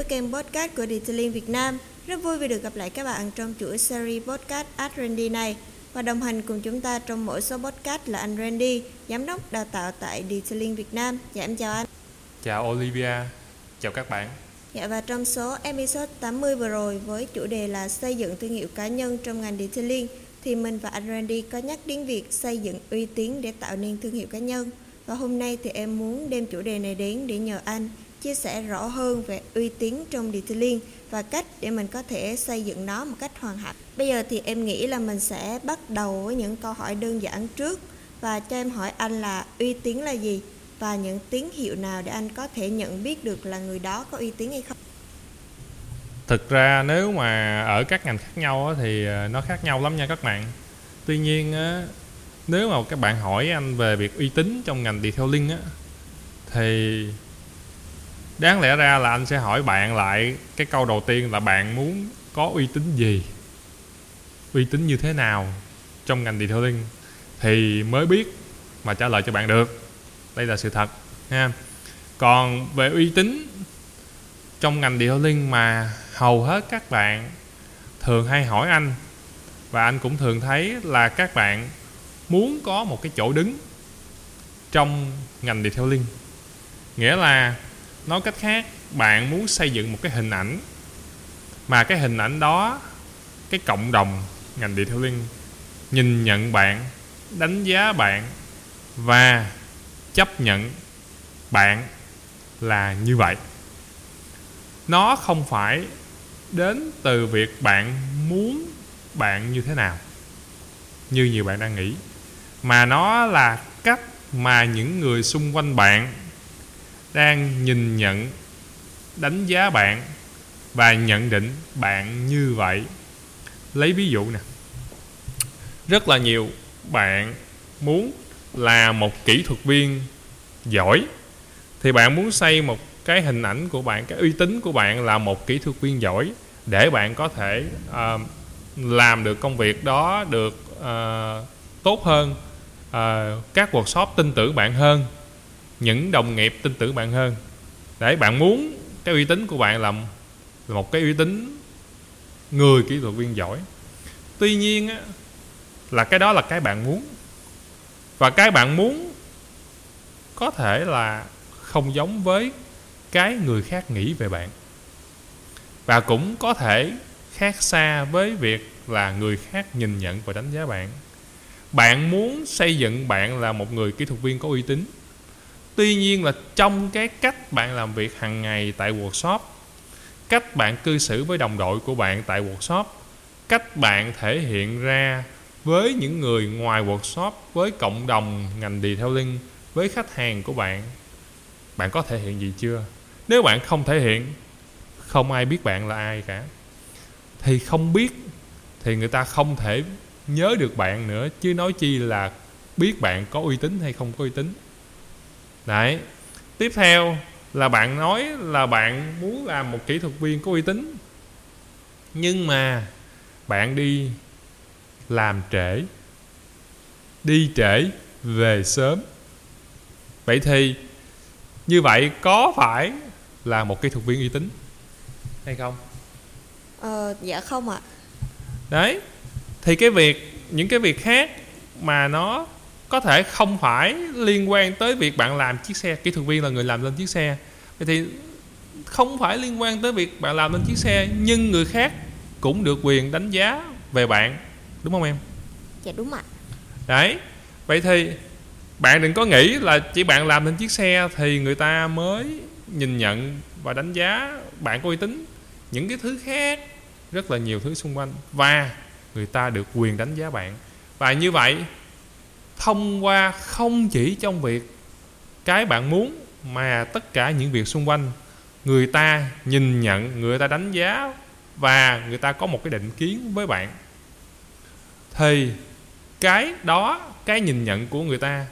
với kênh podcast của Detailing Việt Nam. Rất vui vì được gặp lại các bạn trong chuỗi series podcast Art Randy này. Và đồng hành cùng chúng ta trong mỗi số podcast là anh Randy, giám đốc đào tạo tại Detailing Việt Nam. Dạ em chào anh. Chào Olivia, chào các bạn. Dạ và trong số episode 80 vừa rồi với chủ đề là xây dựng thương hiệu cá nhân trong ngành detailing thì mình và anh Randy có nhắc đến việc xây dựng uy tín để tạo nên thương hiệu cá nhân. Và hôm nay thì em muốn đem chủ đề này đến để nhờ anh chia sẻ rõ hơn về uy tín trong detailing và cách để mình có thể xây dựng nó một cách hoàn hảo. Bây giờ thì em nghĩ là mình sẽ bắt đầu với những câu hỏi đơn giản trước và cho em hỏi anh là uy tín là gì và những tín hiệu nào để anh có thể nhận biết được là người đó có uy tín hay không. Thực ra nếu mà ở các ngành khác nhau thì ờ, nó khác nhau lắm nha các bạn. Tuy nhiên nếu mà các bạn hỏi anh về việc uy tín trong ngành detailing á, thì đáng lẽ ra là anh sẽ hỏi bạn lại cái câu đầu tiên là bạn muốn có uy tín gì? Uy tín như thế nào trong ngành detailing? Thì mới biết mà trả lời cho bạn được. Đây là sự thật, ha. Còn về uy tín trong ngành detailing mà hầu hết các bạn thường hay hỏi anh, và anh cũng thường thấy là các bạn muốn có một cái chỗ đứng trong ngành detailing. Nghĩa là nói cách khác, bạn muốn xây dựng một cái hình ảnh, mà cái hình ảnh đó, cái cộng đồng ngành detailing nhìn nhận bạn, đánh giá bạn và chấp nhận bạn là như vậy. Nó không phải đến từ việc bạn muốn bạn như thế nào, như nhiều bạn đang nghĩ, mà nó là cách mà những người xung quanh bạn đang nhìn nhận đánh giá bạn và nhận định bạn như vậy. Lấy ví dụ nè. Rất là nhiều bạn muốn là một kỹ thuật viên giỏi thì bạn muốn xây một cái hình ảnh của bạn cái uy tín của bạn là một kỹ thuật viên giỏi để bạn có thể uh, làm được công việc đó được uh, tốt hơn uh, các workshop tin tưởng bạn hơn những đồng nghiệp tin tưởng bạn hơn. Để bạn muốn cái uy tín của bạn là một cái uy tín người kỹ thuật viên giỏi. Tuy nhiên á, là cái đó là cái bạn muốn. Và cái bạn muốn có thể là không giống với cái người khác nghĩ về bạn. Và cũng có thể khác xa với việc là người khác nhìn nhận và đánh giá bạn. Bạn muốn xây dựng bạn là một người kỹ thuật viên có uy tín tuy nhiên là trong cái cách bạn làm việc hàng ngày tại workshop, cách bạn cư xử với đồng đội của bạn tại workshop, cách bạn thể hiện ra với những người ngoài workshop, với cộng đồng ngành detailing, với khách hàng của bạn bạn có thể hiện gì chưa? Nếu bạn không thể hiện, không ai biết bạn là ai cả. Thì không biết thì người ta không thể nhớ được bạn nữa, chứ nói chi là biết bạn có uy tín hay không có uy tín đấy. Tiếp theo là bạn nói là bạn muốn làm một kỹ thuật viên có uy tín. Nhưng mà bạn đi làm trễ. Đi trễ về sớm. Vậy thì như vậy có phải là một kỹ thuật viên uy tín hay không? Ờ dạ không ạ. Đấy. Thì cái việc những cái việc khác mà nó có thể không phải liên quan tới việc bạn làm chiếc xe kỹ thuật viên là người làm lên chiếc xe. Vậy thì không phải liên quan tới việc bạn làm lên chiếc xe nhưng người khác cũng được quyền đánh giá về bạn. Đúng không em? Dạ đúng ạ. Đấy. Vậy thì bạn đừng có nghĩ là chỉ bạn làm lên chiếc xe thì người ta mới nhìn nhận và đánh giá bạn có uy tín. Những cái thứ khác rất là nhiều thứ xung quanh. Và người ta được quyền đánh giá bạn. Và như vậy thông qua không chỉ trong việc cái bạn muốn mà tất cả những việc xung quanh, người ta nhìn nhận, người ta đánh giá và người ta có một cái định kiến với bạn, thì cái đó, cái nhìn nhận của người ta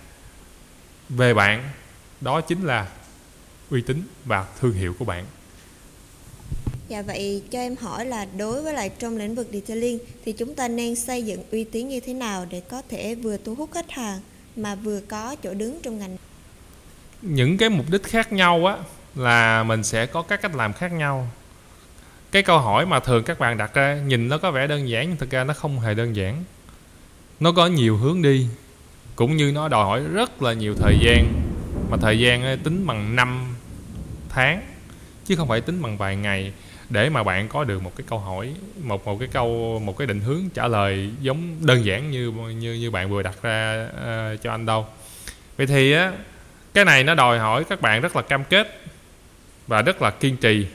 về bạn, đó chính là uy tín và thương hiệu của bạn. Dạ vậy cho em hỏi là đối với lại trong lĩnh vực detailing thì chúng ta nên xây dựng uy tín như thế nào để có thể vừa thu hút khách hàng mà vừa có chỗ đứng trong ngành? Những cái mục đích khác nhau á, là mình sẽ có các cách làm khác nhau. Cái câu hỏi mà thường các bạn đặt ra, nhìn nó có vẻ đơn giản nhưng thực ra nó không hề đơn giản. Nó có nhiều hướng đi, cũng như nó đòi hỏi rất là nhiều thời gian, mà thời gian tính bằng năm tháng, chứ không phải tính bằng vài ngày để mà bạn có được một cái câu hỏi một một cái câu một cái định hướng trả lời giống đơn giản như như như bạn vừa đặt ra uh, cho anh đâu. Vậy thì á cái này nó đòi hỏi các bạn rất là cam kết và rất là kiên trì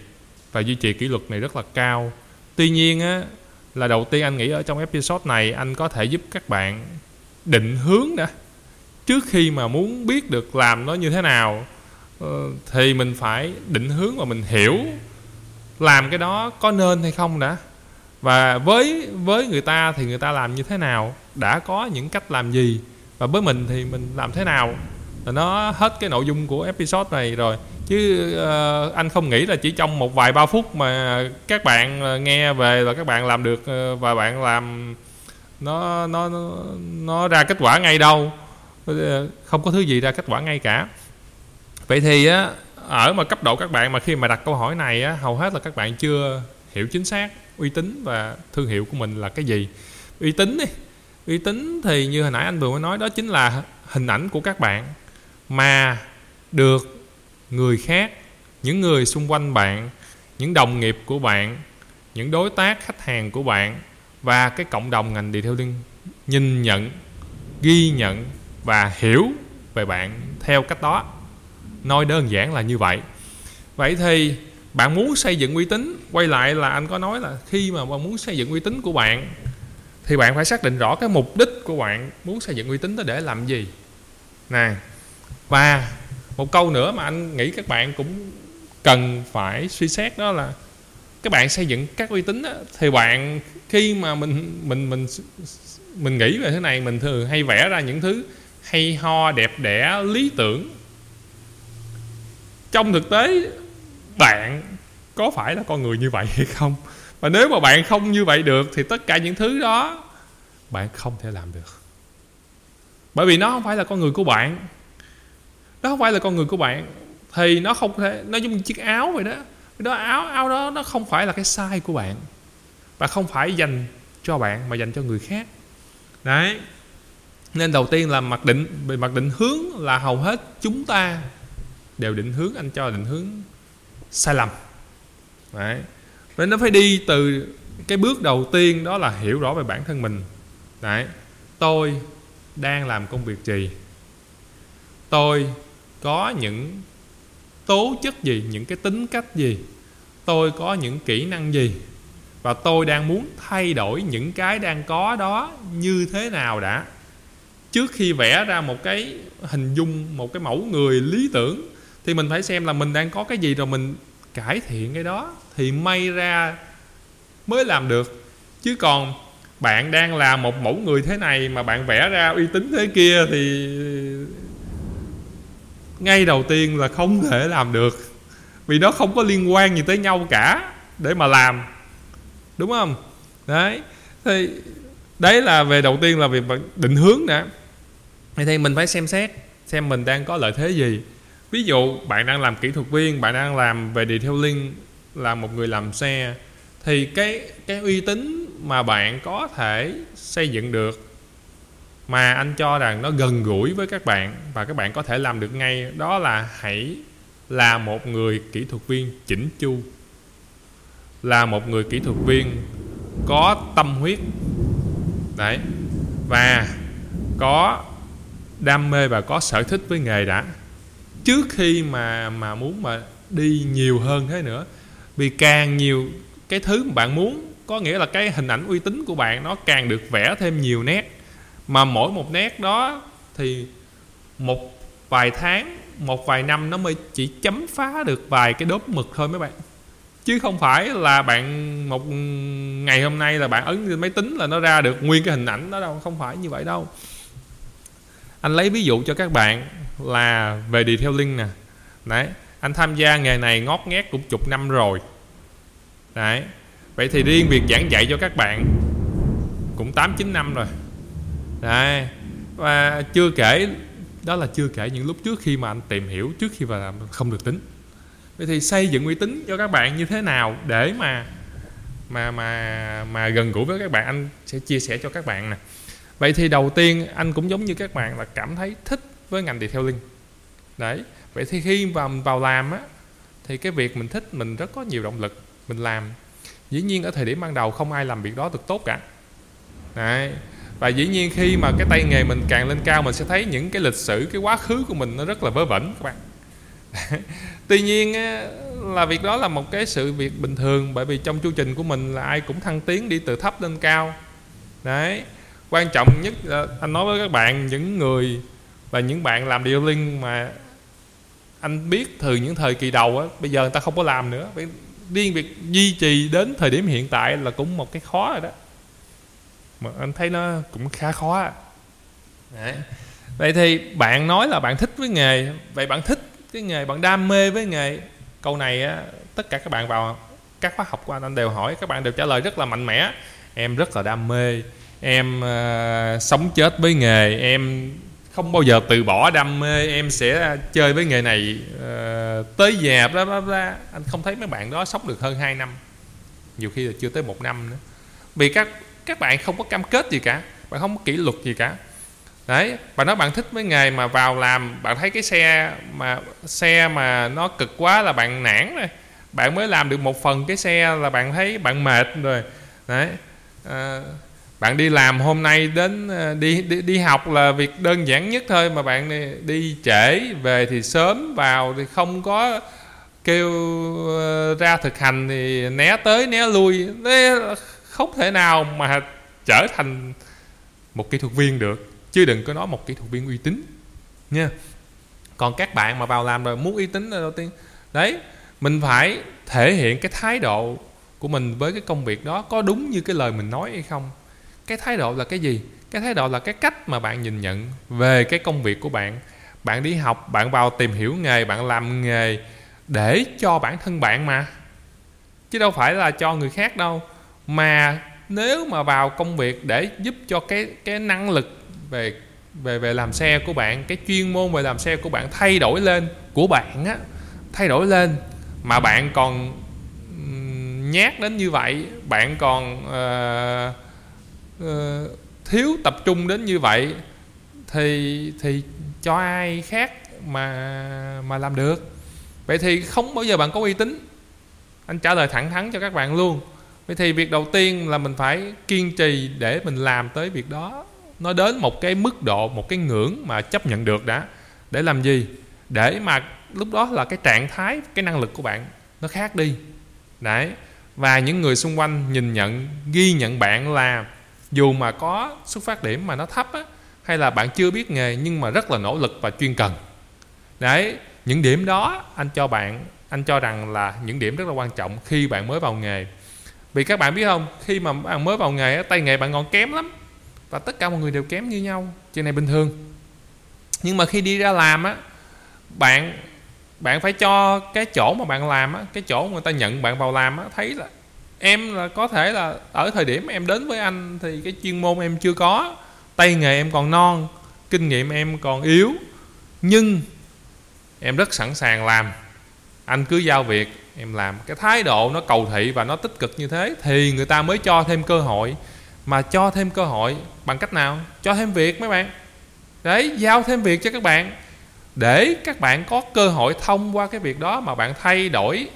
và duy trì kỷ luật này rất là cao. Tuy nhiên á là đầu tiên anh nghĩ ở trong episode này anh có thể giúp các bạn định hướng đã. Trước khi mà muốn biết được làm nó như thế nào ờ, thì mình phải định hướng và mình hiểu làm cái đó có nên hay không đã? Và với với người ta thì người ta làm như thế nào? Đã có những cách làm gì? Và với mình thì mình làm thế nào? Là nó hết cái nội dung của episode này rồi. Chứ uh, anh không nghĩ là chỉ trong một vài ba phút mà các bạn ờ, nghe về và các bạn làm được ờ, và bạn làm nó nó nó ra kết quả ngay đâu. Không có thứ gì ra kết quả ngay cả. Vậy thì á ở mà cấp độ các bạn mà khi mà đặt câu hỏi này á, hầu hết là các bạn chưa hiểu chính xác uy tín và thương hiệu của mình là cái gì. Uy tín đi. Uy tín thì như hồi nãy anh vừa mới nói, đó chính là hình ảnh của các bạn mà được người khác, những người xung quanh bạn, những đồng nghiệp của bạn, những đối tác, khách hàng của bạn và cái cộng đồng ngành detailing nhìn nhận, ghi nhận và hiểu về bạn theo cách đó nói đơn giản là như vậy. Vậy thì bạn muốn xây dựng uy tín quay lại là anh có nói là khi mà bạn muốn xây dựng uy tín của bạn thì bạn phải xác định rõ cái mục đích của bạn muốn xây dựng uy tín đó để làm gì. Nè và một câu nữa mà anh nghĩ các bạn cũng cần phải suy xét đó là các bạn xây dựng các uy tín đó, thì bạn khi mà mình mình mình mình nghĩ về thế này mình thường hay vẽ ra những thứ hay ho đẹp đẽ lý tưởng trong thực tế, bạn có phải là con người như vậy hay không? Và nếu mà bạn không như vậy được, thì tất cả những thứ đó bạn không thể làm được. Bởi vì nó không phải là con người của bạn. Nó không phải là con người của bạn, thì nó không thể, nó giống như chiếc áo vậy đó. Đó, áo áo đó, nó không phải là cái size của bạn và không phải dành cho bạn mà dành cho người khác. Đấy. Nên đầu tiên là mặc định về mặc định hướng là hầu hết chúng ta đều định hướng anh cho định hướng sai lầm. Đấy. Vậy nó phải đi từ cái bước đầu tiên đó là hiểu rõ về bản thân mình. Đấy. Tôi đang làm công việc gì? Tôi có những tố chất gì, những cái tính cách gì? Tôi có những kỹ năng gì? Và tôi đang muốn thay đổi những cái đang có đó như thế nào đã? Trước khi vẽ ra một cái hình dung, một cái mẫu người lý tưởng thì mình phải xem là mình đang có cái gì rồi mình cải thiện cái đó. Thì may ra mới làm được. Chứ còn bạn đang là một mẫu người thế này mà bạn vẽ ra uy tín thế kia thì ngay đầu tiên là không thể làm được. Vì nó không có liên quan gì tới nhau cả để mà làm. Đúng không? Đấy. Thì đấy là về đầu tiên là việc định hướng đã vậy thì mình phải xem xét xem mình đang có lợi thế gì ví dụ, bạn đang làm kỹ thuật viên, bạn đang làm về detailing là một người làm xe, thì cái cái uy tín mà bạn có thể xây dựng được mà anh cho rằng nó gần gũi với các bạn và các bạn có thể làm được ngay, đó là hãy là một người kỹ thuật viên chỉnh chu. Là một người kỹ thuật viên có tâm huyết. Đấy. Và có đam mê và có sở thích với nghề đã trước khi mà mà muốn mà đi nhiều hơn thế nữa. Vì càng nhiều cái thứ mà bạn muốn, có nghĩa là cái hình ảnh uy tín của bạn nó càng được vẽ thêm nhiều nét. Mà mỗi một nét đó thì một vài tháng, một vài năm nó mới chỉ chấm phá được vài cái đốp mực thôi mấy bạn. Chứ không phải là bạn một ngày hôm nay là bạn ấn lên máy tính là nó ra được nguyên cái hình ảnh đó đâu, không phải như vậy đâu. Anh lấy ví dụ cho các bạn là về detailing nè. Đấy, anh tham gia nghề này ngót nghét cũng chục năm rồi. Đấy, vậy thì riêng việc giảng dạy cho các bạn cũng tám, chín năm rồi. Đấy, và chưa kể, đó là chưa kể những lúc trước khi mà anh tìm hiểu, trước khi vào làm không được tính. Vậy thì xây dựng uy tín cho các bạn như thế nào để mà mà mà mà gần gũi với các bạn? Anh sẽ chia sẻ cho các bạn nè. Vậy thì đầu tiên, anh cũng giống như các bạn là cảm thấy thích với ngành detailing đấy. Vậy thì khi vào vào làm á, thì cái việc mình thích, mình rất có nhiều động lực, mình làm. Dĩ nhiên ở thời điểm ban đầu không ai làm việc đó được tốt cả. Đấy. Và dĩ nhiên khi mà cái tay nghề mình càng lên cao, mình sẽ thấy những cái lịch sử, cái quá khứ của mình nó rất là vớ vẩn các bạn. Tuy nhiên là việc đó là một cái sự việc bình thường, bởi vì trong chu trình của mình là ai cũng thăng tiến đi từ thấp lên cao. Đấy. Quan trọng nhất là, anh nói với các bạn, những người và những bạn làm dealing mà anh biết từ những thời kỳ đầu á bây giờ người ta không có làm nữa. Riêng việc duy trì đến thời điểm hiện tại là cũng một cái khó rồi đó. Mà anh thấy nó cũng khá khó Đấy. vậy thì bạn nói là bạn thích với nghề. Vậy bạn thích cái nghề bạn đam mê với nghề. Câu này á, tất cả các bạn vào các khóa học của anh anh đều hỏi. Các bạn đều trả lời rất là mạnh mẽ. Em rất là đam mê. Em uh, sống chết với nghề. Em không bao giờ từ bỏ đam mê em sẽ chơi với nghề này uh, tới già bla bla bla. Anh không thấy mấy bạn đó sống được hơn 2 năm. Nhiều khi là chưa tới một năm nữa. Vì các các bạn không có cam kết gì cả. Bạn không có kỷ luật gì cả. Đấy bạn nói bạn thích với nghề mà vào làm bạn thấy cái xe mà xe mà nó cực quá là bạn nản rồi. Bạn mới làm được một phần cái xe là bạn thấy bạn mệt rồi. Đấy à, bạn đi làm hôm nay đến ờ, đi, đi đi học là việc đơn giản nhất thôi mà bạn đi trễ về thì sớm vào thì không có kêu ờ, ra thực hành thì né tới né lui. Đấy, không thể nào mà trở thành một kỹ thuật viên được chứ đừng có nói một kỹ thuật viên uy tín nha. Còn các bạn mà vào làm rồi muốn uy tín là đầu tiên đấy mình phải thể hiện cái thái độ của mình với cái công việc đó có đúng như cái lời mình nói hay không? Cái thái độ là cái gì? Cái thái độ là cái cách mà bạn nhìn nhận về cái công việc của bạn. Bạn đi học bạn vào tìm hiểu nghề bạn làm nghề để cho bản thân bạn mà. Chứ đâu phải là cho người khác đâu. Mà nếu mà vào công việc để giúp cho cái cái năng lực về về về làm xe của bạn cái chuyên môn về làm xe của bạn thay đổi lên của bạn á thay đổi lên mà bạn còn nhát đến như vậy bạn còn uh, Ờ, thiếu tập trung đến như vậy thì thì cho ai khác mà mà làm được? Vậy thì không bao giờ bạn có uy tín. Anh trả lời thẳng thắn cho các bạn luôn. Vậy thì việc đầu tiên là mình phải kiên trì để mình làm tới việc đó. Nó đến một cái mức độ, một cái ngưỡng mà chấp nhận được đã. Để làm gì? Để mà lúc đó là cái trạng thái, cái năng lực của bạn nó khác đi. Đấy. Và những người xung quanh nhìn nhận, ghi nhận bạn là dù mà có xuất phát điểm mà nó thấp á, hay là bạn chưa biết nghề nhưng mà rất là nỗ lực và chuyên cần. Đấy những điểm đó anh cho bạn anh cho rằng là những điểm rất là quan trọng khi bạn mới vào nghề. Vì các bạn biết không khi mà bạn mới vào nghề tay nghề bạn còn kém lắm và tất cả mọi người đều kém như nhau chuyện này bình thường. Nhưng mà khi đi ra làm á bạn bạn phải cho cái chỗ mà bạn làm á cái chỗ người ta nhận bạn vào làm á thấy là em là có thể là ở thời điểm em đến với anh thì cái chuyên môn em chưa có. Tay nghề em còn non, kinh nghiệm em còn yếu. Nhưng em rất sẵn sàng làm. Anh cứ giao việc, em làm. Cái thái độ nó cầu thị và nó tích cực như thế thì người ta mới cho thêm cơ hội. Mà cho thêm cơ hội bằng cách nào? Cho thêm việc mấy bạn. Đấy, giao thêm việc cho các bạn. Để các bạn có cơ hội thông qua cái việc đó mà bạn thay đổi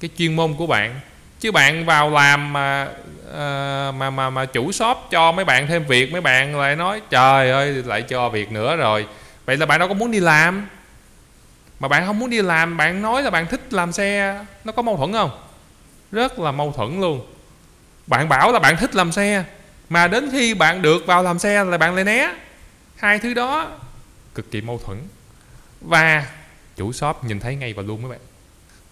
cái chuyên môn của bạn chứ bạn vào làm mà ờ, mà mà mà chủ shop cho mấy bạn thêm việc, mấy bạn lại nói, trời ơi, lại cho việc nữa rồi. Vậy là bạn đâu có muốn đi làm. Mà bạn không muốn đi làm, bạn nói là bạn thích làm xe, nó có mâu thuẫn không? Rất là mâu thuẫn luôn. Bạn bảo là bạn thích làm xe, mà đến khi bạn được vào làm xe là bạn lại né. Hai thứ đó cực kỳ mâu thuẫn. Và chủ shop nhìn thấy ngay và luôn mấy bạn.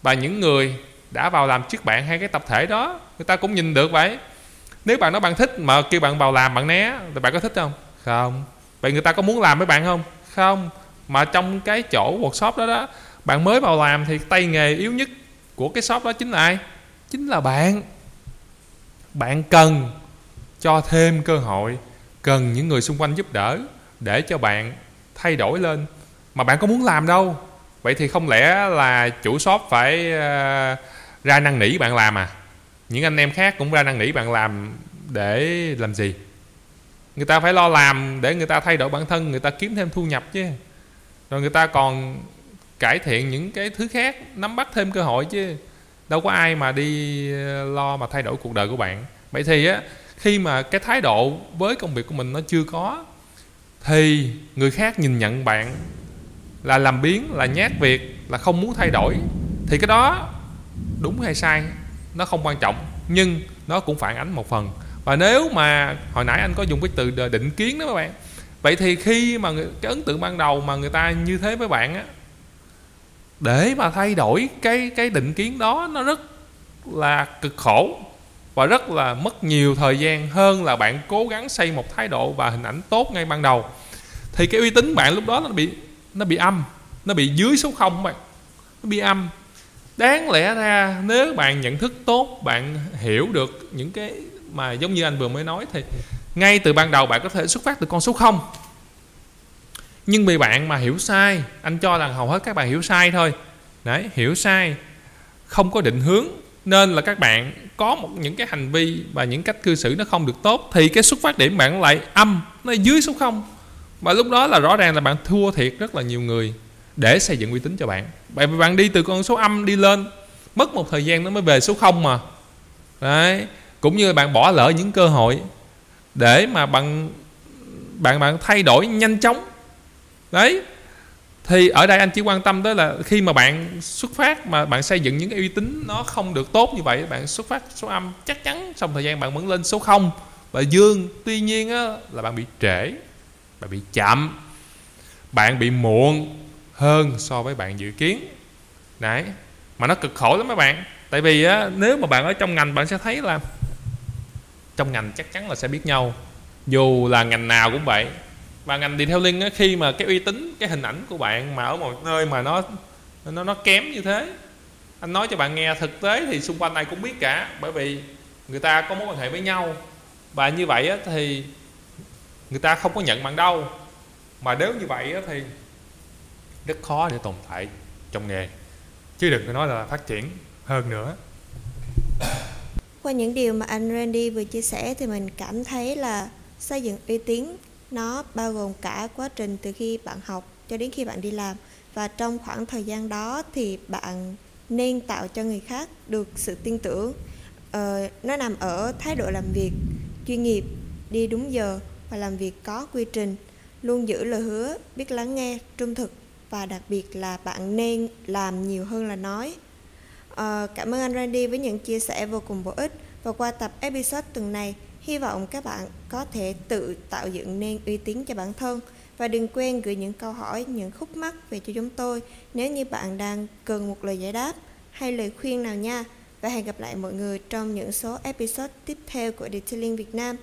Và những người đã vào làm trước bạn hay cái tập thể đó. Người ta cũng nhìn được vậy. Nếu bạn nói bạn thích mà kêu bạn vào làm bạn né thì bạn có thích không? Không. Vậy người ta có muốn làm với bạn không? Không. Mà trong cái chỗ workshop đó đó bạn mới vào làm thì tay nghề yếu nhất của cái shop đó chính là ai? Chính là bạn. Bạn cần cho thêm cơ hội cần những người xung quanh giúp đỡ để cho bạn thay đổi lên. Mà bạn có muốn làm đâu? Vậy thì không lẽ là chủ shop phải uh, ra năn nỉ bạn làm à? Những anh em khác cũng ra năn nỉ bạn làm để làm gì? Người ta phải lo làm để người ta thay đổi bản thân, người ta kiếm thêm thu nhập chứ. Rồi người ta còn cải thiện những cái thứ khác, nắm bắt thêm cơ hội chứ. Đâu có ai mà đi ờ, lo mà thay đổi cuộc đời của bạn. Vậy thì á, khi mà cái thái độ với công việc của mình nó chưa có, thì người khác nhìn nhận bạn là làm biến là nhát việc, là không muốn thay đổi. Thì cái đó đúng hay sai, nó không quan trọng, nhưng nó cũng phản ánh một phần. Và nếu mà hồi nãy anh có dùng cái từ định kiến đó các bạn, vậy thì khi mà cái ấn tượng ban đầu mà người ta như thế với bạn á, để mà thay đổi cái cái định kiến đó, nó rất là cực khổ và rất là mất nhiều thời gian hơn là bạn cố gắng xây một thái độ và hình ảnh tốt ngay ban đầu. Thì cái uy tín bạn lúc đó nó bị nó bị âm, nó bị dưới số không bạn, nó bị âm đáng lẽ ra, nếu bạn nhận thức tốt, bạn hiểu được những cái mà giống như anh vừa mới nói thì ngay từ ban đầu bạn có thể xuất phát từ con số không. Nhưng vì bạn mà hiểu sai, anh cho rằng hầu hết các bạn hiểu sai thôi. Đấy, hiểu sai, không có định hướng, nên là các bạn có một những cái hành vi và những cách cư xử nó không được tốt, thì cái xuất phát điểm bạn lại âm, nó dưới số không. Và lúc đó là rõ ràng là bạn thua thiệt rất là nhiều người để xây dựng uy tín cho bạn. Bạn bạn đi từ con số âm đi lên mất một thời gian nó mới về số không mà. Đấy cũng như bạn bỏ lỡ những cơ hội để mà bạn bạn bạn thay đổi nhanh chóng. Đấy thì ở đây anh chỉ quan tâm tới là khi mà bạn xuất phát mà bạn xây dựng những cái uy tín nó không được tốt như vậy bạn xuất phát số âm chắc chắn trong thời gian bạn vẫn lên số 0 và dương tuy nhiên á, là bạn bị trễ bạn bị chậm bạn bị muộn hơn so với bạn dự kiến. Đấy mà nó cực khổ lắm mấy bạn. Tại vì á, nếu mà bạn ở trong ngành bạn sẽ thấy là trong ngành chắc chắn là sẽ biết nhau dù là ngành nào cũng vậy. Và ngành detailing á, khi mà cái uy tín cái hình ảnh của bạn mà ở một nơi mà nó nó nó kém như thế anh nói cho bạn nghe thực tế thì xung quanh này cũng biết cả bởi vì người ta có mối quan hệ với nhau. Và như vậy á, thì người ta không có nhận bạn đâu. Mà nếu như vậy á, thì rất khó để tồn tại trong nghề. Chứ đừng có nói là phát triển hơn nữa. Qua những điều mà anh Randy vừa chia sẻ thì mình cảm thấy là xây dựng uy tín nó bao gồm cả quá trình từ khi bạn học cho đến khi bạn đi làm. Và trong khoảng thời gian đó thì bạn nên tạo cho người khác được sự tin tưởng. Ờ, nó nằm ở thái độ làm việc chuyên nghiệp đi đúng giờ và làm việc có quy trình luôn giữ lời hứa biết lắng nghe trung thực và đặc biệt là bạn nên làm nhiều hơn là nói À, cảm ơn anh Randy với những chia sẻ vô cùng bổ ích và qua tập episode tuần này Hy vọng các bạn có thể tự tạo dựng nên uy tín cho bản thân và đừng quên gửi những câu hỏi, những khúc mắc về cho chúng tôi nếu như bạn đang cần một lời giải đáp hay lời khuyên nào nha. Và hẹn gặp lại mọi người trong những số episode tiếp theo của Detailing Việt Nam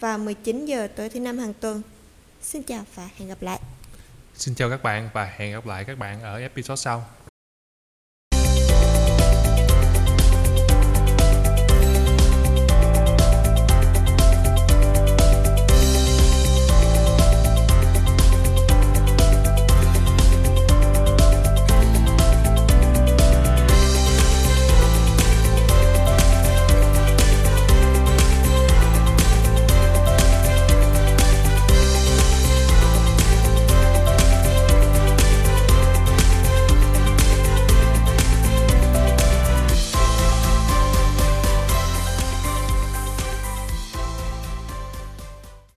vào 19 giờ tối thứ năm hàng tuần. Xin chào và hẹn gặp lại. Xin chào các bạn và hẹn gặp lại các bạn ở episode sau.